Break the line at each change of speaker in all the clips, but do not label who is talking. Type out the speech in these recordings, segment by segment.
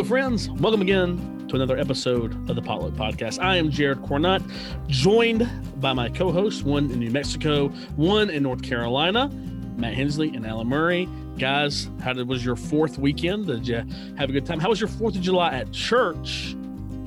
Hello, friends. Welcome again to another episode of the Potluck Podcast. I am Jared Cornett, joined by my co hosts, one in New Mexico, one in North Carolina, Matt Hensley and Alan Murray. Guys, how did, was your fourth weekend? Did you have a good time? How was your 4th of July at church?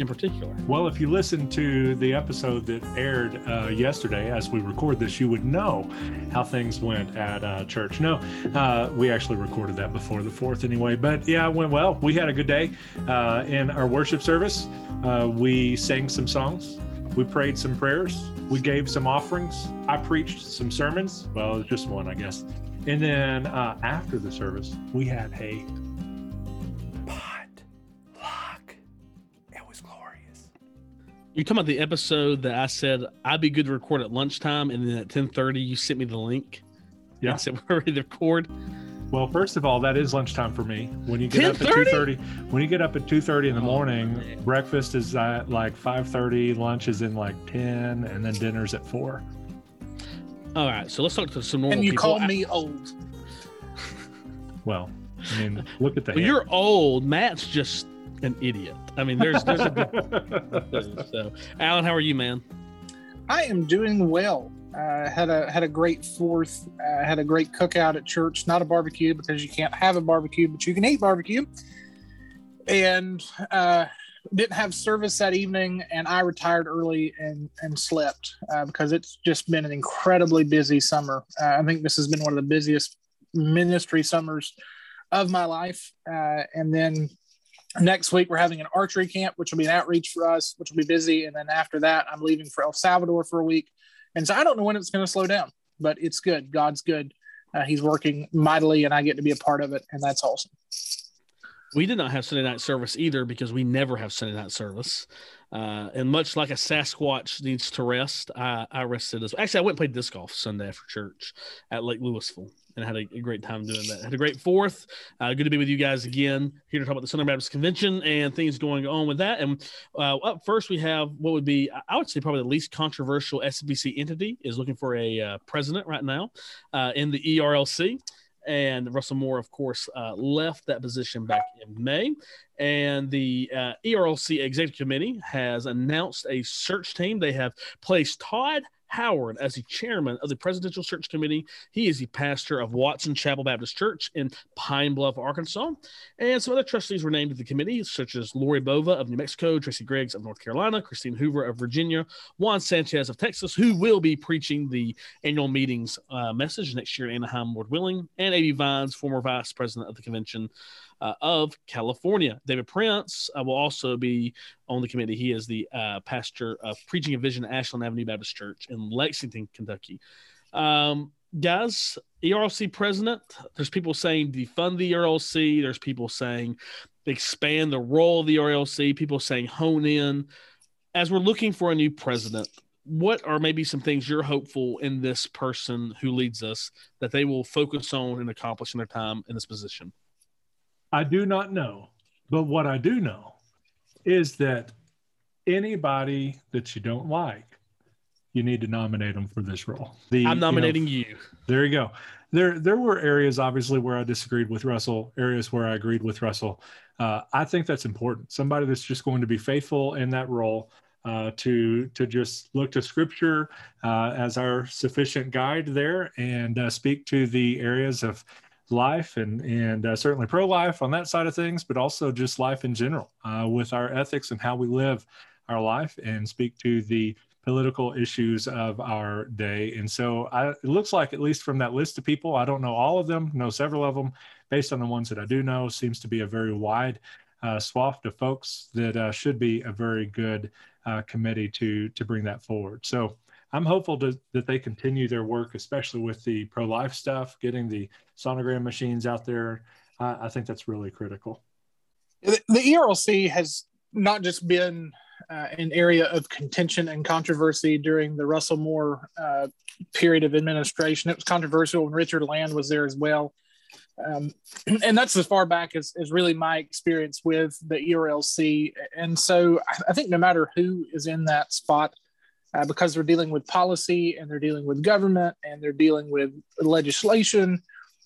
In particular?
Well, if you listen to the episode that aired uh, yesterday as we record this, you would know how things went at uh, church. No, uh, we actually recorded that before the fourth anyway. But yeah, it went well. We had a good day uh, in our worship service. Uh, we sang some songs. We prayed some prayers. We gave some offerings. I preached some sermons. Well, just one, I guess. And then uh, after the service, we had a
You're talking about the episode that I said I'd be good to record at lunchtime, and then at 10:30 you sent me the link.
Yeah, I
said we're ready to record.
Well, first of all, that is lunchtime for me. When you get 10:30? up at two thirty, when you get up at two thirty in the oh, morning, man. breakfast is at like five thirty, lunch is in like ten, and then dinner's at four.
All right, so let's talk to some normal.
And you
people.
call me old.
well, I mean, look at that.
Well, you're old. Matt's just an idiot. I mean, there's there's a so. Alan, how are you, man?
I am doing well. Uh, had a had a great fourth. Uh, had a great cookout at church. Not a barbecue because you can't have a barbecue, but you can eat barbecue. And uh, didn't have service that evening, and I retired early and and slept uh, because it's just been an incredibly busy summer. Uh, I think this has been one of the busiest ministry summers of my life. Uh, and then next week we're having an archery camp which will be an outreach for us which will be busy. And then after that i'm leaving for el salvador for a week. And so i don't know when it's going to slow down but it's good. God's good. Uh, he's working mightily and i get to be a part of it and that's awesome.
We did not have sunday night service either because we never have sunday night service. Uh, and much like a Sasquatch needs to rest, I, I rested as well. Actually, I went and played disc golf Sunday after church at Lake Lewisville and had a, a, great time doing that. Had a great fourth. Uh, good to be with you guys again here to talk about the Southern Baptist Convention and things going on with that. And uh, up first, we have what would be, I would say, probably the least controversial SBC entity is looking for a uh, president right now uh, in the ERLC. And Russell Moore, of course, uh, left that position back in May. And the uh, ERLC Executive Committee has announced a search team. They have placed Todd Howard as the chairman of the Presidential Search Committee. He is the pastor of Watson Chapel Baptist Church in Pine Bluff, Arkansas. And some other trustees were named to the committee, such as Lori Bova of New Mexico, Tracy Greggs of North Carolina, Christine Hoover of Virginia, Juan Sanchez of Texas, who will be preaching the annual meetings uh, message next year in Anaheim, Lord willing, and A.B. Vines, former vice president of the convention uh, of California. David Prince uh, will also be on the committee. He is the uh, pastor of Preaching a Vision at Ashland Avenue Baptist Church in Lexington, Kentucky. Um, guys, ERLC president, there's people saying defund the ERLC. There's people saying expand the role of the ERLC. People saying hone in. As we're looking for a new president, what are maybe some things you're hopeful in this person who leads us that they will focus on and accomplish in their time in this position?
I do not know. But what I do know is that anybody that you don't like, you need to nominate them for this role.
The, I'm nominating you, know, you.
There you go. There, there were areas obviously where I disagreed with Russell, areas where I agreed with Russell. Uh, I think that's important. Somebody that's just going to be faithful in that role, uh, to to just look to Scripture uh, as our sufficient guide there, and uh, speak to the areas of life and and uh, certainly pro life on that side of things, but also just life in general uh, with our ethics and how we live our life and speak to the political issues of our day. And so I, it looks like, at least from that list of people, I don't know all of them, know several of them. Based on the ones that I do know, seems to be a very wide uh, swath of folks that uh, should be a very good uh, committee to to bring that forward. So I'm hopeful to, that they continue their work, especially with the pro life stuff, getting the sonogram machines out there. I think that's really critical.
The, the ERLC has not just been uh, an area of contention and controversy during the Russell Moore uh, period of administration. It was controversial when Richard Land was there as well. Um, and that's as far back as, as really my experience with the ERLC. And so I think no matter who is in that spot, uh, because they're dealing with policy and they're dealing with government and they're dealing with legislation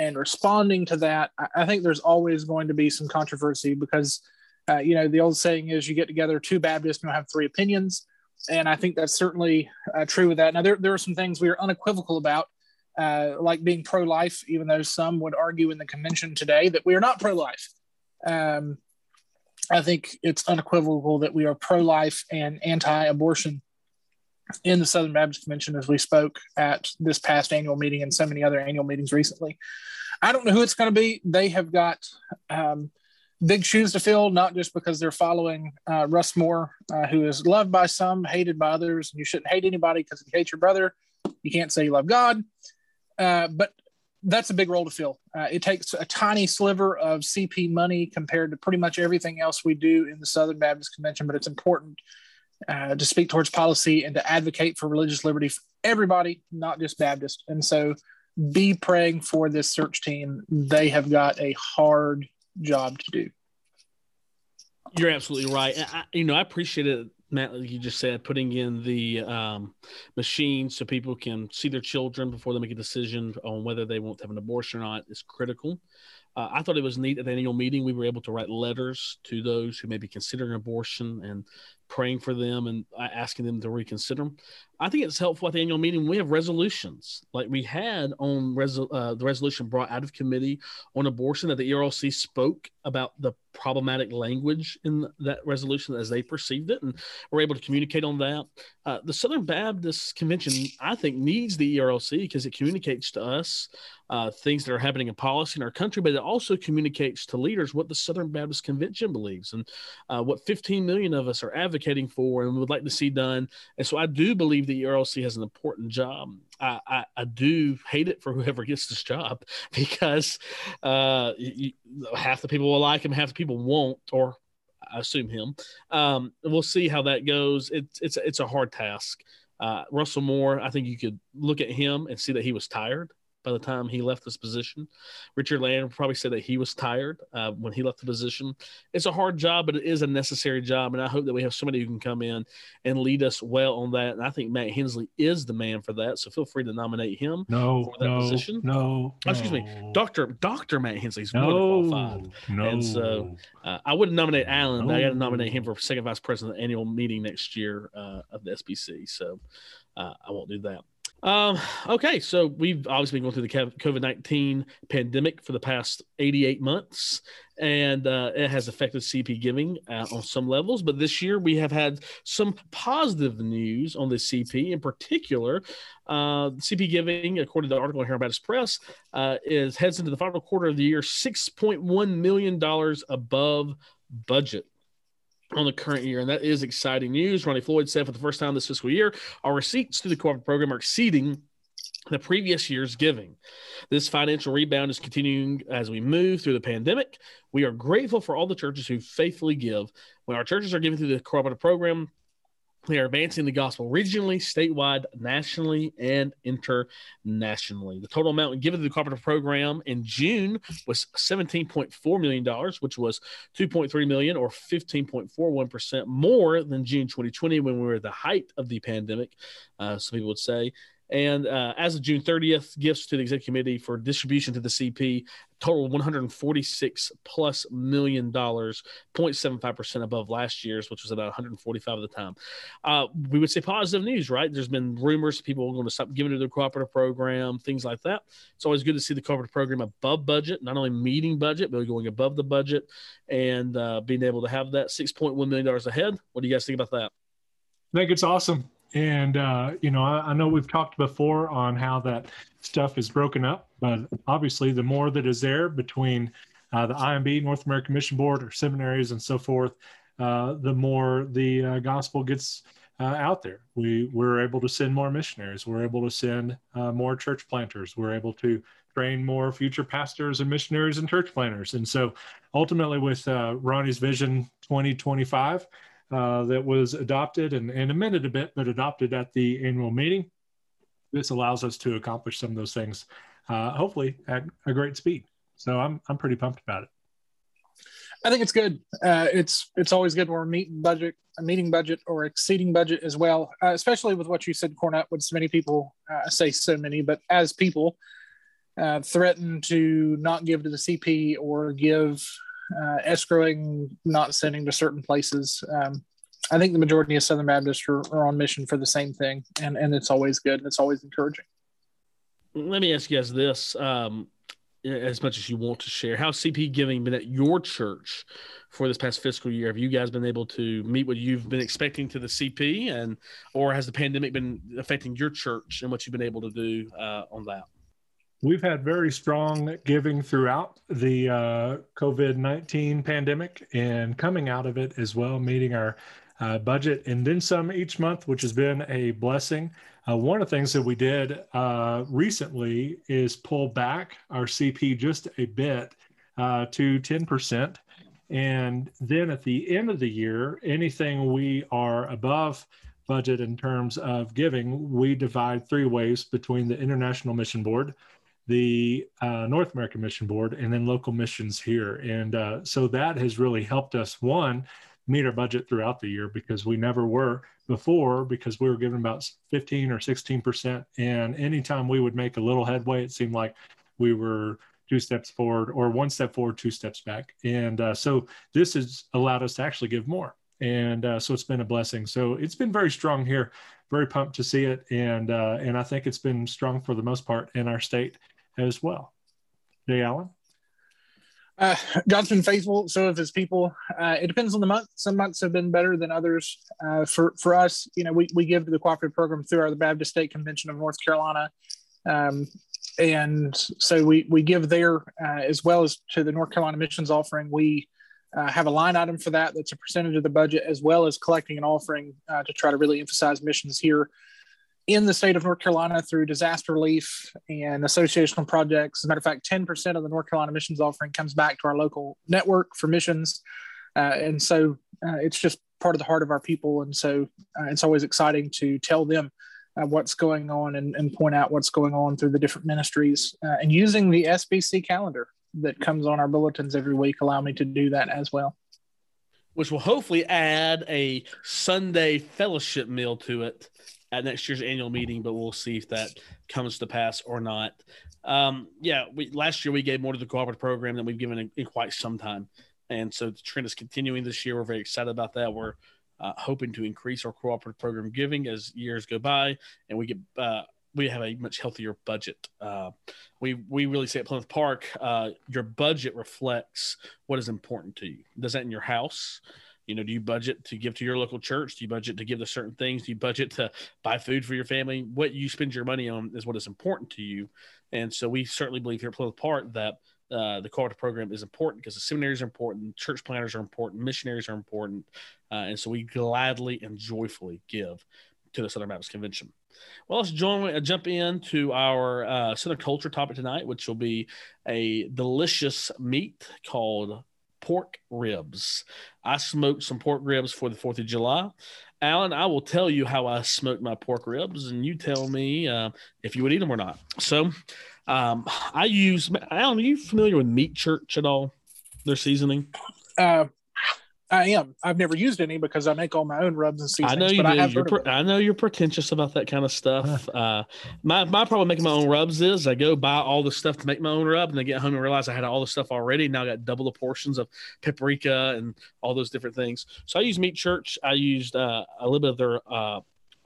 and responding to that. I, I think there's always going to be some controversy because uh, you know, the old saying is you get together two Baptists and you'll have three opinions. And I think that's certainly uh, true with that. Now, there, there are some things we are unequivocal about, uh, like being pro life, even though some would argue in the convention today that we are not pro life. Um, I think it's unequivocal that we are pro life and anti abortion in the Southern Baptist Convention as we spoke at this past annual meeting and so many other annual meetings recently. I don't know who it's going to be. They have got um, big shoes to fill, not just because they're following uh, Russ Moore, uh, who is loved by some, hated by others. And you shouldn't hate anybody because if you hate your brother, you can't say you love God. Uh, but that's a big role to fill. Uh, it takes a tiny sliver of CP money compared to pretty much everything else we do in the Southern Baptist Convention, but it's important uh, to speak towards policy and to advocate for religious liberty for everybody, not just Baptist. And so be praying for this search team. They have got a hard job to do.
You're absolutely right. I, you know, I appreciate it, Matt. Like you just said, putting in the um, machine so people can see their children before they make a decision on whether they want to have an abortion or not is critical. Uh, I thought it was neat at the annual meeting. We were able to write letters to those who may be considering abortion and praying for them and uh, asking them to reconsider them. I think it's helpful at the annual meeting. We have resolutions like we had on uh, the resolution brought out of committee on abortion that the ERLC spoke about the problematic language in that resolution as they perceived it, and we're able to communicate on that. Uh, the Southern Baptist Convention, I think, needs the ERLC because it communicates to us uh, things that are happening in policy in our country, but it also communicates to leaders what the Southern Baptist Convention believes and uh, what 15 million of us are advocating for and would like to see done. And so I do believe the ERLC has an important job. I, I, I do hate it for whoever gets this job because uh, you, half the people will like him, half the people won't, or I assume him. Um, we'll see how that goes. It's it's it's a hard task. Uh, Russell Moore, I think you could look at him and see that he was tired by the time he left this position. Richard Land probably said that he was tired uh, when he left the position. It's a hard job, but it is a necessary job. And I hope that we have somebody who can come in and lead us well on that. And I think Matt Hensley is the man for that. So feel free to nominate him
no,
for that
no,
position.
No,
oh, excuse me, Doctor Doctor Matt Hensley's
no,
more qualified.
No,
and so uh, I wouldn't nominate Alan, but I got to nominate him for second vice president of the annual meeting next year uh, of the SBC. So uh, I won't do that. Um, okay, so we've obviously been going through the COVID 19 pandemic for the past 88 months, and uh, it has affected CP giving uh, on some levels. But this year we have had some positive news on the CP. In particular, uh, CP giving, according to the article in Herald Press, uh, is heads into the final quarter of the year $6.1 million above budget on the current year, and that is exciting news. Ronnie Floyd said for the first time this fiscal year, our receipts to the cooperative program are exceeding the previous year's giving. This financial rebound is continuing as we move through the pandemic. We are grateful for all the churches who faithfully give. When our churches are giving through the cooperative program, they are advancing the gospel regionally, statewide, nationally, and internationally. The total amount given to the cooperative program in June was $17.4 million, which was 2.3 million or 15.41% more than June 2020 when we were at the height of the pandemic, uh, some people would say. And uh, as of June 30th, gifts to the executive committee for distribution to the CP total 146 plus million dollars, 0.75% above last year's, which was about 145 at the time. Uh, we would say positive news, right? There's been rumors people are going to stop giving to the cooperative program, things like that. It's always good to see the cooperative program above budget, not only meeting budget, but going above the budget and uh, being able to have that $6.1 million ahead. What do you guys think about that?
I think it's awesome. And, uh, you know, I, I, know we've talked before on how that stuff is broken up, but obviously the more that is there between uh, the IMB, North American Mission Board, or seminaries and so forth, uh, the more the uh, gospel gets uh, out there. We, we're able to send more missionaries. We're able to send uh, more church planters. We're able to train more future pastors and missionaries and church planters. And so ultimately with Ronnie's Vision 2025, uh, that was adopted and, and amended a bit, but adopted at the annual meeting. This allows us to accomplish some of those things, uh, hopefully at a great speed. So I'm I'm pretty pumped about it.
I think it's good. Uh, it's it's always good when we're meeting budget, meeting budget or exceeding budget as well. Uh, especially with what you said, Cornett. With so many people, uh, say so many, but as people uh, threaten to not give to the CP or give uh, escrowing, not sending to certain places. Um, I think the majority of Southern Baptists are, are, on mission for the same thing, and, and it's always good and it's always encouraging.
Let me ask you guys this: um, as much as you want to share, how CP giving been at your church for this past fiscal year? Have you guys been able to meet what you've been expecting to the CP, and or has the pandemic been affecting your church and what you've been able to do uh, on that?
We've had very strong giving throughout the uh, COVID 19 pandemic and coming out of it as well, meeting our uh, budget and then some each month, which has been a blessing. Uh, one of the things that we did uh, recently is pull back our CP just a bit uh, to 10%. And then at the end of the year, anything we are above budget in terms of giving, we divide three ways between the International Mission Board, the uh, North American Mission Board, and then local missions here. And uh, so that has really helped us, one, meet our budget throughout the year because we never were before because we were given about 15 or 16 percent. And anytime we would make a little headway it seemed like we were two steps forward or one step forward two steps back. And uh, so this has allowed us to actually give more. And uh, so it's been a blessing. So it's been very strong here. Very pumped to see it. And uh, and i think it's been strong for the most part in our state as well jay allen
uh, God's been faithful. So have His people. Uh, it depends on the month. Some months have been better than others. Uh, for for us, you know, we, we give to the cooperative program through our the Baptist State Convention of North Carolina, um, and so we we give there uh, as well as to the North Carolina missions offering. We uh, have a line item for that that's a percentage of the budget, as well as collecting an offering uh, to try to really emphasize missions here in the state of North Carolina through disaster relief and associational projects. As a matter of fact, 10% of the North Carolina missions offering comes back to our local network for missions. Uh, and so uh, it's just part of the heart of our people. And so uh, it's always exciting to tell them uh, what's going on and, and, point out what's going on through the different ministries. Uh, and using the SBC calendar that comes on our bulletins every week allow me to do that as well.
Which will hopefully add a Sunday fellowship meal to it at next year's annual meeting, but we'll see if that comes to pass or not. Um, yeah, we, last year we gave more to the cooperative program than we've given in, in, quite some time, and so the trend is continuing this year. We're very excited about that. We're uh, hoping to increase our cooperative program giving as years go by, and we get uh, we have a much healthier budget. Uh, we we really say at Plymouth Park, uh, your budget reflects what is important to you. Does that in your house? You know, do you budget to give to your local church? Do you budget to give to certain things? Do you budget to buy food for your family? What you spend your money on is what is important to you. And so we certainly believe here at Plymouth Park that uh, the cooperative program is important because the seminaries are important, church planners are important, missionaries are important. Uh, and so we gladly and joyfully give to the Southern Baptist Convention. Well, let's join, uh, jump into our uh, Southern culture topic tonight, which will be a delicious meat called pork ribs. I smoked some pork ribs for the 4th of July. Alan, I will tell you how I smoked my pork ribs, and you tell me uh, if you would eat them or not. So, um, I use Alan. Are you familiar with Meat Church at all? Their seasoning.
Uh, I am. I've never used any because I make all my own rubs and seasonings.
I know you do. I, you're pre- I know you're pretentious about that kind of stuff. uh, my my problem making my own rubs is I go buy all the stuff to make my own rub, and then get home and realize I had all the stuff already. Now I got double the portions of paprika and all those different things. So I use Meat Church. I used uh, a little bit of their uh,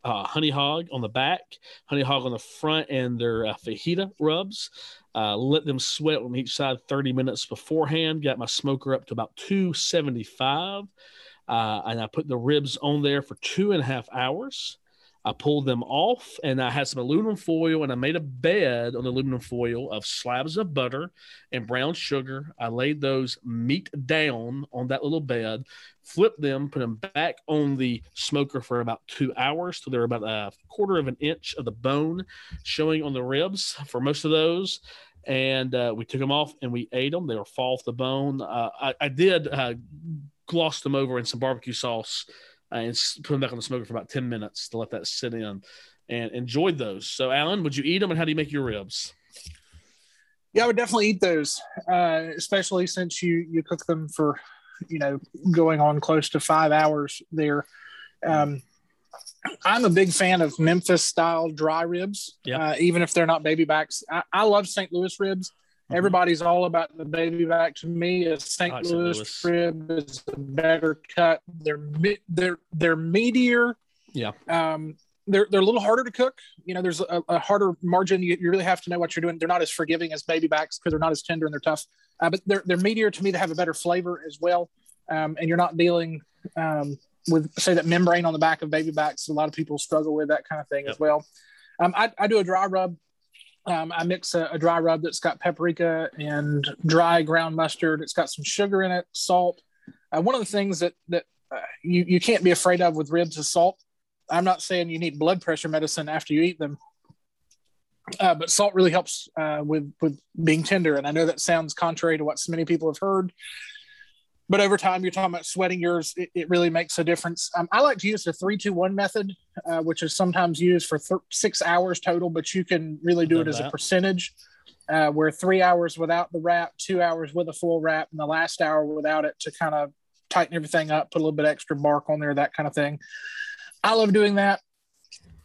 uh, honey hog on the back, honey hog on the front, and their uh, fajita rubs. Uh, let them sweat on each side 30 minutes beforehand. Got my smoker up to about 275. Uh, and I put the ribs on there for two and a half hours. I pulled them off and I had some aluminum foil and I made a bed on the aluminum foil of slabs of butter and brown sugar. I laid those meat down on that little bed, flipped them, put them back on the smoker for about two hours till they're about a quarter of an inch of the bone showing on the ribs for most of those. And uh, we took them off and we ate them. They were fall off the bone. Uh, I, I, did uh, gloss them over in some barbecue sauce uh, and put them back on the smoker for about 10 minutes to let that sit in and enjoyed those. So, Alan, would you eat them and how do you make your ribs?
Yeah, I would definitely eat those, uh, especially since you you cook them for, you know, going on close to five hours there. Um, I'm a big fan of Memphis style dry ribs, uh, even if they're not baby backs. I, I love St. Louis ribs. Everybody's all about the baby back. To me, a St.
I like St.
Louis,
Louis.
rib is a better cut. They're they're they're meatier.
Yeah.
Um, they're they're a little harder to cook. You know, there's a, a harder margin. You, you really have to know what you're doing. They're not as forgiving as baby backs because they're not as tender and they're tough. Uh, but they're they're meatier to me. They have a better flavor as well. Um, and you're not dealing um, with say that membrane on the back of baby backs. A lot of people struggle with that kind of thing
Yep.
as well. Um, I, I do a dry rub. Um, I mix a, a dry rub that's got paprika and dry ground mustard. It's got some sugar in it, salt. Uh, one of the things that that uh, you you can't be afraid of with ribs is salt. I'm not saying you need blood pressure medicine after you eat them, uh, but salt really helps uh, with with being tender. And I know that sounds contrary to what so many people have heard, but over time you're talking about sweating yours. It, it really makes a difference. Um, I like to use the three two one method, uh, which is sometimes used for th- six hours total, but you can really do it as a percentage. Uh, where three hours without the wrap, two hours with a full wrap, and the last hour without it to kind of tighten everything up, put a little bit extra bark on there, that kind of thing. I love doing that.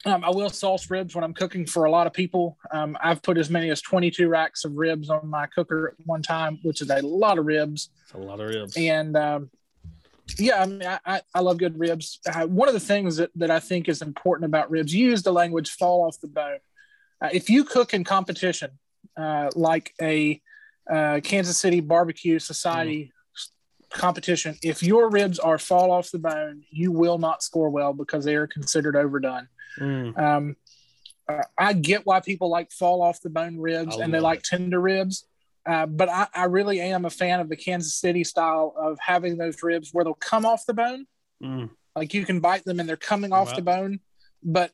Um, I will sauce ribs when I'm cooking for a lot of people. Um, I've put as many as 22 racks of ribs on my cooker at one time, which is a lot of ribs.
It's a lot of ribs.
And um, yeah, I mean, I, I, love good ribs. Uh, one of the things that, that I think is important about ribs, you use the language fall off the bone. Uh, if you cook in competition, uh, like a uh, Kansas City Barbecue Society competition, if your ribs are fall off the bone, you will not score well because they are considered overdone.
Mm.
Um, I get why people like fall off the bone ribs
I
and they like
it.
tender ribs. Uh, but I, I really am a fan of the Kansas City style of having those ribs where they'll come off the bone.
Mm.
Like you can bite them and they're coming off the bone, but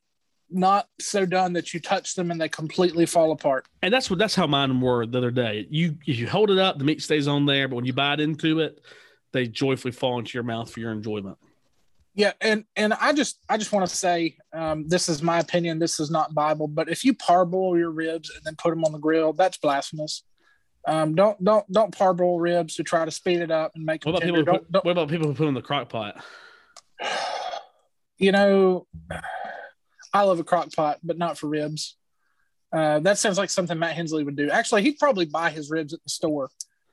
not so done that you touch them and they completely fall apart.
And that's what that's how mine were the other day. You you hold it up, the meat stays on there, but when you bite into it, they joyfully fall into your mouth for your enjoyment.
Yeah, and and I just I just want to say um, this is my opinion. This is not Bible, but if you parboil your ribs and then put them on the grill, that's blasphemous. Um, don't don't don't parboil ribs to try to speed it up and make
What about people? Who
Don't,
put,
don't,
what about people who put them in the crock pot?
you know, I love a crock pot, but not for ribs. Uh, that sounds like something Matt Hensley would do. Actually, he'd probably buy his ribs at the store.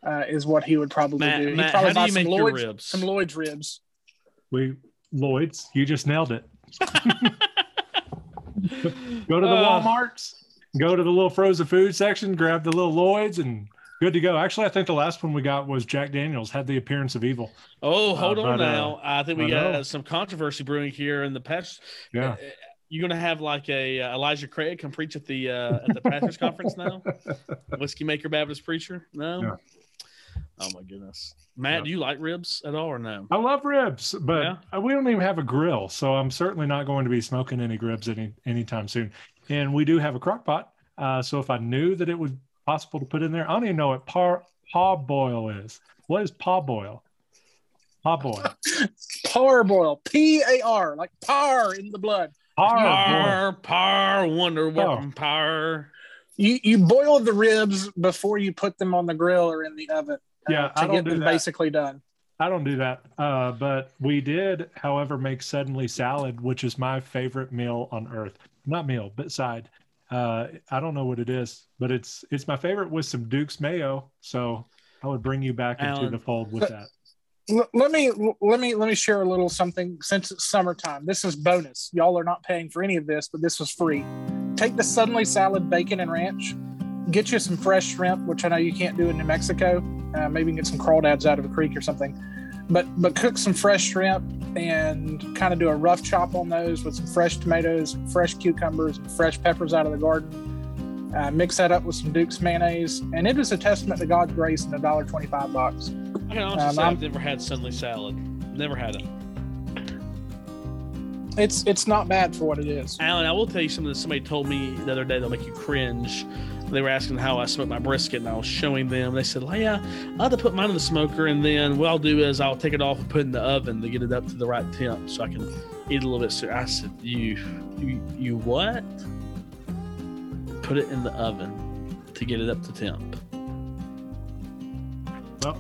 Uh, is what he would probably
Matt,
do. He'd
Matt
probably
how do
buy
you
some
make your
Lloyd's,
ribs?
some Lloyd's ribs.
We Lloyd's, you just nailed it. Go to the
Uh,
Walmarts, go to the little frozen food section, grab the little Lloyd's, and good to go. Actually, I think the last one we got was Jack Daniels, had the appearance of evil.
Oh, hold
Uh,
on
but, uh,
now. I think we
I
got
know.
some controversy brewing here in the past.
Yeah.
You're gonna have like a uh, Elijah Craig come preach at the uh, at the pastors conference now. Whiskey maker Baptist preacher? No.
Yeah.
Oh my goodness, Matt,
Yeah.
do you like ribs at all or no?
I love ribs, but
Yeah.
we don't even have a grill, so I'm certainly not going to be smoking any ribs any anytime soon. And we do have a crock pot, uh, so if I knew that it was possible to put in there, I don't even know what par paw boil is. What is paw boil? Paw boil.
Parboil, P A R, like par in the blood.
Par.
Par, par, wonder working par.
You you boil the ribs before you put them on the grill or in the oven. uh,
Yeah,
to
I don't
get
do
them
that.
basically done.
I don't do that. Uh, but we did, however, make suddenly salad, which is my favorite meal on earth. Not meal, but side. Uh, I don't know what it is, but it's it's my favorite with some Duke's mayo. So I would bring you back into the fold with that.
Let me let me let me share a little something since it's summertime. This is bonus. Y'all are not paying for any of this, but this was free. Take the suddenly salad bacon and ranch. Get you some fresh shrimp, which I know you can't do in New Mexico. Uh, maybe get some crawdads out of a creek or something. But but cook some fresh shrimp and kind of do a rough chop on those with some fresh tomatoes, fresh cucumbers, and fresh peppers out of the garden. Uh, mix that up with some Duke's mayonnaise, and it is a testament to God's grace in a dollar twenty-five bucks.
I can honestly
Um,
say
I'm-
I've never had Sunday salad. Never had it.
It's it's not bad for what it is.
Alan, I will tell you something that somebody told me the other day that'll make you cringe. They were asking how I smoke my brisket, and I was showing them. They said, "Leia, I have to put mine in the smoker, and then what I'll do is I'll take it off and put it in the oven to get it up to the right temp, so I can eat a little bit sooner." I said, "You, you, you what? Put it in the oven to get it up to temp."
Well,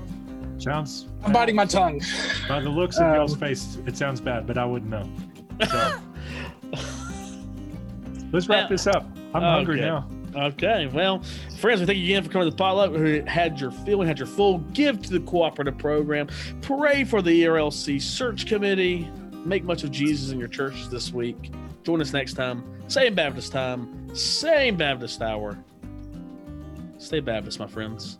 sounds
I'm biting my tongue.
by the looks of
Um,
y'all's face, it sounds bad, but I wouldn't know. So let's wrap this up. I'm hungry
Okay.
now.
Okay, well, friends, we thank you again for coming to the potluck. Who had your feeling, had your full give to the cooperative program. Pray for the ERLC search committee. Make much of Jesus in your churches this week. Join us next time. Same Baptist time, same Baptist hour. Stay Baptist, my friends.